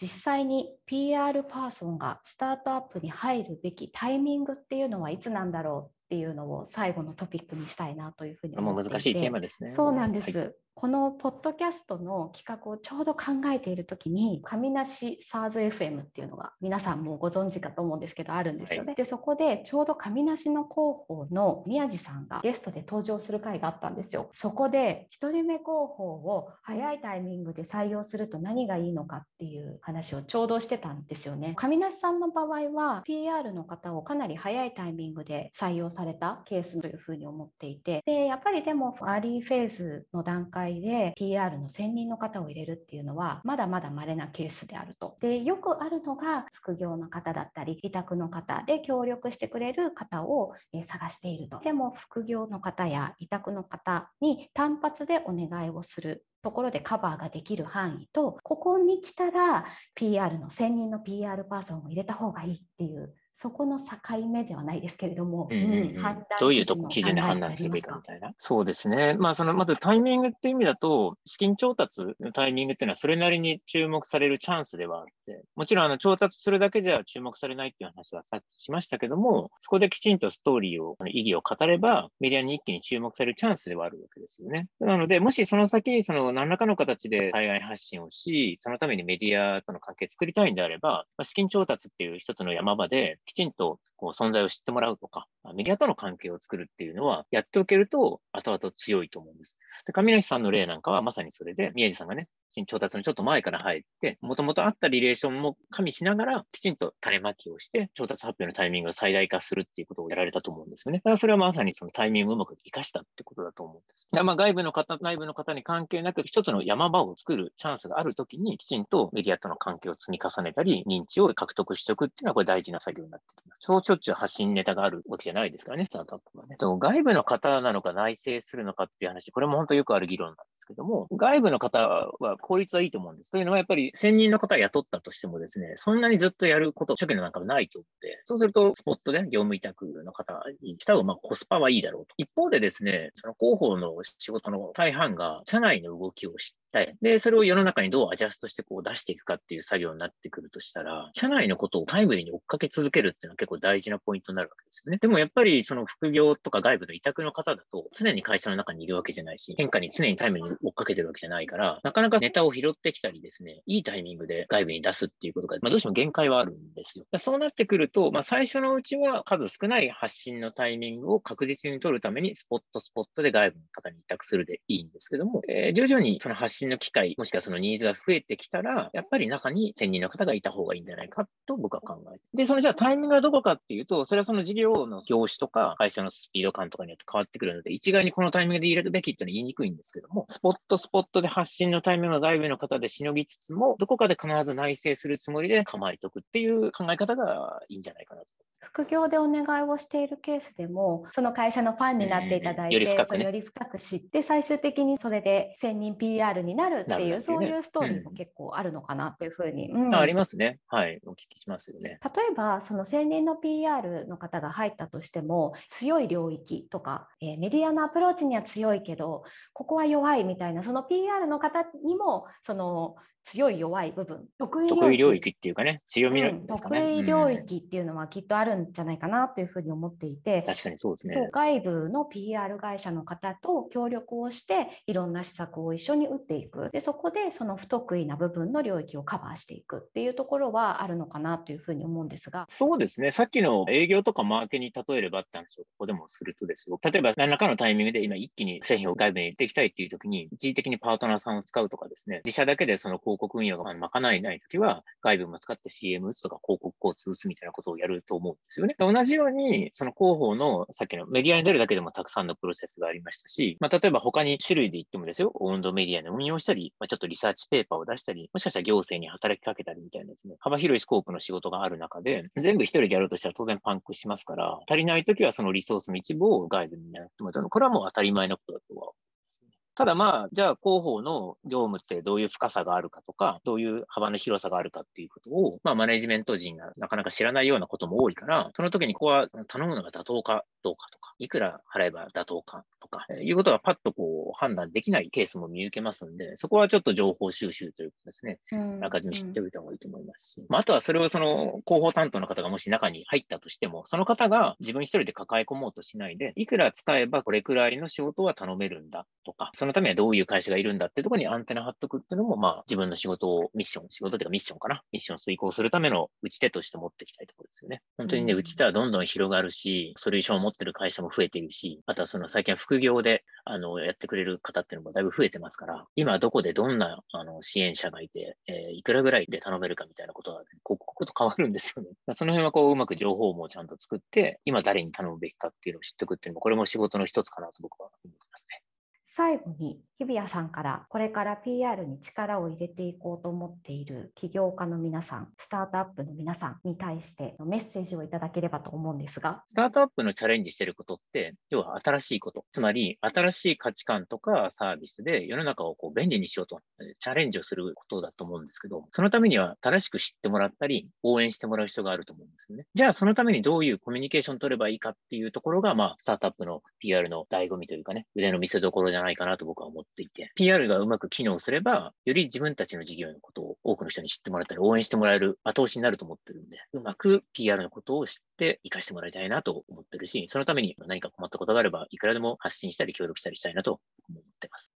実際に PR パーソンがスタートアップに入るべきタイミングっていうのはいつなんだろうっていうのを最後のトピックにしたいなというふうに思っていてもう難しいテーマですね。そうなんです。はい、このポッドキャストの企画をちょうど考えている時に上梨 SARSFM っていうのが皆さんもご存知かと思うんですけどあるんですよね。はい、でそこでちょうど上梨の広報の宮地さんがゲストで登場する回があったんですよ。そこで1人目広報を早いタイミングで採用すると何がいいのかっていう話をちょうどしてたんですよね。上梨さんの場合は PR の方をかなり早いタイミングで採用さされたケースというふうに思っていてでやっぱりでもアーリーフェーズの段階で PR の専任の方を入れるっていうのはまだまだ稀なケースであると。でよくあるのが副業の方だったり委託の方で協力してくれる方を探していると。でも副業の方や委託の方に単発でお願いをするところでカバーができる範囲とここに来たら PR の専任の PR パーソンを入れた方がいいっていうそこの境目ではないですけれども、うんうんうん、どういうとこ基準で判断すればいいかみたいな。そうですね。まあ、その、まずタイミングっていう意味だと、資金調達のタイミングっていうのは、それなりに注目されるチャンスではあって、もちろん、あの、調達するだけじゃ注目されないっていう話はさっきしましたけども、そこできちんとストーリーを、意義を語れば、メディアに一気に注目されるチャンスではあるわけですよね。なので、もしその先、その、何らかの形で対外発信をし、そのためにメディアとの関係を作りたいんであれば、まあ、資金調達っていう一つの山場で、きちんとこう存在を知ってもらうとか、メディアとの関係を作るっていうのは、やっておけると、後々強いと思うんです。で、上梨さんの例なんかはまさにそれで、宮地さんがね、調達のちょっと前から入って、もともとあったリレーションも加味しながら、きちんと種まきをして、調達発表のタイミングを最大化するっていうことをやられたと思うんですよね。だからそれはまさにそのタイミングをうまく活かしたってことだと思うんです。まあ外部の方、内部の方に関係なく、一つの山場を作るチャンスがあるときに、きちんとメディアとの関係を積み重ねたり、認知を獲得しておくっていうのは、これ大事な作業になってきます。そうしょっちゅう発信ネタがあるわけじゃないですからね、スタートアップはね。外部の方なのか内製するのかっていう話、これも本当よくある議論なんですけども、外部の方は効率はいいと思うんです。というのは、やっぱり専任の方雇ったとしてもですね、そんなにずっとやること、初期の中はないと思って、そうすると、スポットで業務委託の方にした方が、ま、コスパはいいだろうと。一方でですね、その広報の仕事の大半が、社内の動きを知って、で、それを世の中にどうアジャストしてこう出していくかっていう作業になってくるとしたら、社内のことをタイムリーに追っかけ続けるっていうのは結構大事なポイントになるわけですよね。でもやっぱりその副業とか外部の委託の方だと、常に会社の中にいるわけじゃないし、変化に常にタイムリーに追っかけてるわけじゃないから、なかなかネタを拾ってきたりですね、いいタイミングで外部に出すっていうことが、まあ、どうしても限界はあるんですよ。そうなってくると、まあ、最初のうちは数少ない発信のタイミングを確実に取るために、スポットスポットで外部の方に委託するでいいんですけども、えー、徐々にその発信の機会、もしくはそのニーズが増えてきたら、やっぱり中に専任の方がいた方がいいんじゃないかと僕は考えて。で、そのじゃあタイミングはどこかっていうと、それはその事業の業種とか会社のスピード感とかによって変わってくるので、一概にこのタイミングで入れるべきっていうのは言いにくいんですけども、スポットスポットで発信のタイミングが外部の方でしのぎつつも、どこかで必ず内省するつもりで構えておくっていう考え方がいいんじゃないかなと。副業でお願いをしているケースでもその会社のファンになっていただいて、うんより深く、ね、より深く知って最終的にそれで専任 PR になるっていう、ね、そういうストーリーも結構あるのかなというふうに、うん、ありますね。はい。お聞きしますよね。例えばその専任の PR の方が入ったとしても強い領域とか、えー、メディアのアプローチには強いけどここは弱いみたいなその PR の方にもその強い弱い部分。得意領域。領域っていうかね強みの、ねうん、得意領域っていうのはきっとあるんじゃないかなというふうに思っていて。確かにそうですね。外部の PR 会社の方と協力をしていろんな施策を一緒に打っていく。でそこでその不得意な部分の領域をカバーしていくっていうところはあるのかなというふうに思うんですが。そうですね。さっきの営業とかマーケに例えればって話をここでもするとですよ。例えば何らかのタイミングで今一気に製品を外部に入れていきたいっていう時に一時的にパートナーさんを使うとかですね。自社だけでその広広告運用が賄えないときは、外部も使って CM 打つとか広告交通打つみたいなことをやると思うんですよね。同じように、その広報のさっきのメディアに出るだけでもたくさんのプロセスがありましたし、まあ、例えば他に種類で言ってもですよ、オウンドメディアの運用したり、まあ、ちょっとリサーチペーパーを出したり、もしかしたら行政に働きかけたりみたいなですね、幅広いスコープの仕事がある中で、全部一人でやるとしたら当然パンクしますから、足りないときはそのリソースの一部を外部にやってもらう。これはもう当たり前のことだとはただまあ、じゃあ広報の業務ってどういう深さがあるかとか、どういう幅の広さがあるかっていうことを、まあマネジメント陣がなかなか知らないようなことも多いから、その時にここは頼むのが妥当かどうかとか、いくら払えば妥当かとか、いうことがパッとこう判断できないケースも見受けますんで、そこはちょっと情報収集というかですね、あらかじめ知っておいた方がいいと思いますし、まあ、あとはそれをその広報担当の方がもし中に入ったとしても、その方が自分一人で抱え込もうとしないで、いくら使えばこれくらいの仕事は頼めるんだとか、そそのためにはどういう会社がいるんだってところにアンテナ張っとくっていうのも、まあ、自分の仕事を、ミッション、仕事というかミッションかな。ミッションを遂行するための打ち手として持っていきたいところですよね。本当にね、打ち手はどんどん広がるし、ソリューションを持ってる会社も増えているし、あとはその最近は副業で、あの、やってくれる方っていうのもだいぶ増えてますから、今どこでどんな、あの、支援者がいて、えー、いくらぐらいで頼めるかみたいなことは、ね、ここと変わるんですよね。その辺はこう、うまく情報もちゃんと作って、今誰に頼むべきかっていうのを知っておくっていうのも、これも仕事の一つかなと僕は思ってますね。最後に日比谷さんからこれから PR に力を入れていこうと思っている起業家の皆さん、スタートアップの皆さんに対してのメッセージをいただければと思うんですが。スタートアップのチャレンジしてることって、要は新しいこと。つまり、新しい価値観とかサービスで世の中をこう便利にしようと、チャレンジをすることだと思うんですけど、そのためには正しく知ってもらったり、応援してもらう人があると思うんですよね。じゃあ、そのためにどういうコミュニケーション取ればいいかっていうところが、まあ、スタートアップの PR の醍醐味というかね、腕の見せ所じゃないかなと僕は思っていて、PR がうまく機能すれば、より自分たちの事業のことを多くの人に知ってもらったり、応援してもらえる後押しになると思ってるんで、うまく PR のことを知って活かしてもらいたいなと思ってるし、そのために何か困ったことがあれば、いくらでも発信したり協力したりしたいなと思ってます。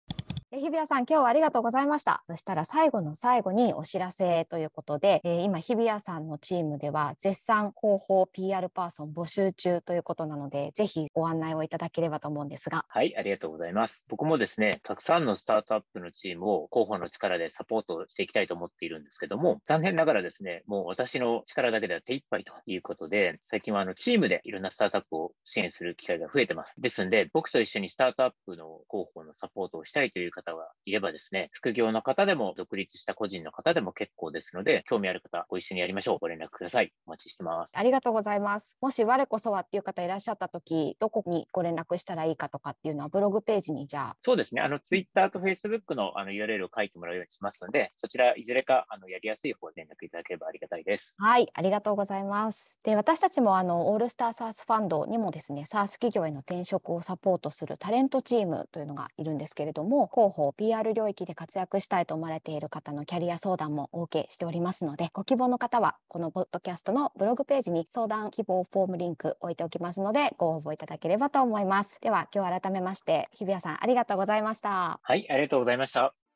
え日比谷さん、今日はありがとうございました。そしたら最後の最後にお知らせということで、えー、今、日比谷さんのチームでは絶賛広報 PR パーソン募集中ということなので、ぜひご案内をいただければと思うんですが。はい、ありがとうございます。僕もですね、たくさんのスタートアップのチームを広報の力でサポートしていきたいと思っているんですけども、残念ながらですね、もう私の力だけでは手一杯ということで、最近はあのチームでいろんなスタートアップを支援する機会が増えてます。ですんで、僕と一緒にスタートアップの広報のサポートをしたいという方がいればですね、副業の方でも独立した個人の方でも結構ですので、興味ある方、ご一緒にやりましょう。ご連絡ください。お待ちしてます。ありがとうございます。もし我こそはっていう方いらっしゃった時、どこにご連絡したらいいかとかっていうのはブログページにじゃあ。そうですね。あの、ツイッターとフェイスブックのあの URL を書いてもらうようにしますので、そちらいずれかあのやりやすい方で連絡いただければありがたいです。はい、ありがとうございます。で、私たちもあのオールスターサースファンドにもですね、サース企業への転職をサポートするタレントチームというのがいるんですけれども、広報 PR 領域で活躍したいと思われている方のキャリア相談もお受けしておりますので、ご希望の方はこのポッドキャストのブログページに相談希望フォームリンク置いておきますので、ご応募いただければと思います。では、今日改めまして、日比谷さんありがとうございました。はい、ありがとうございました。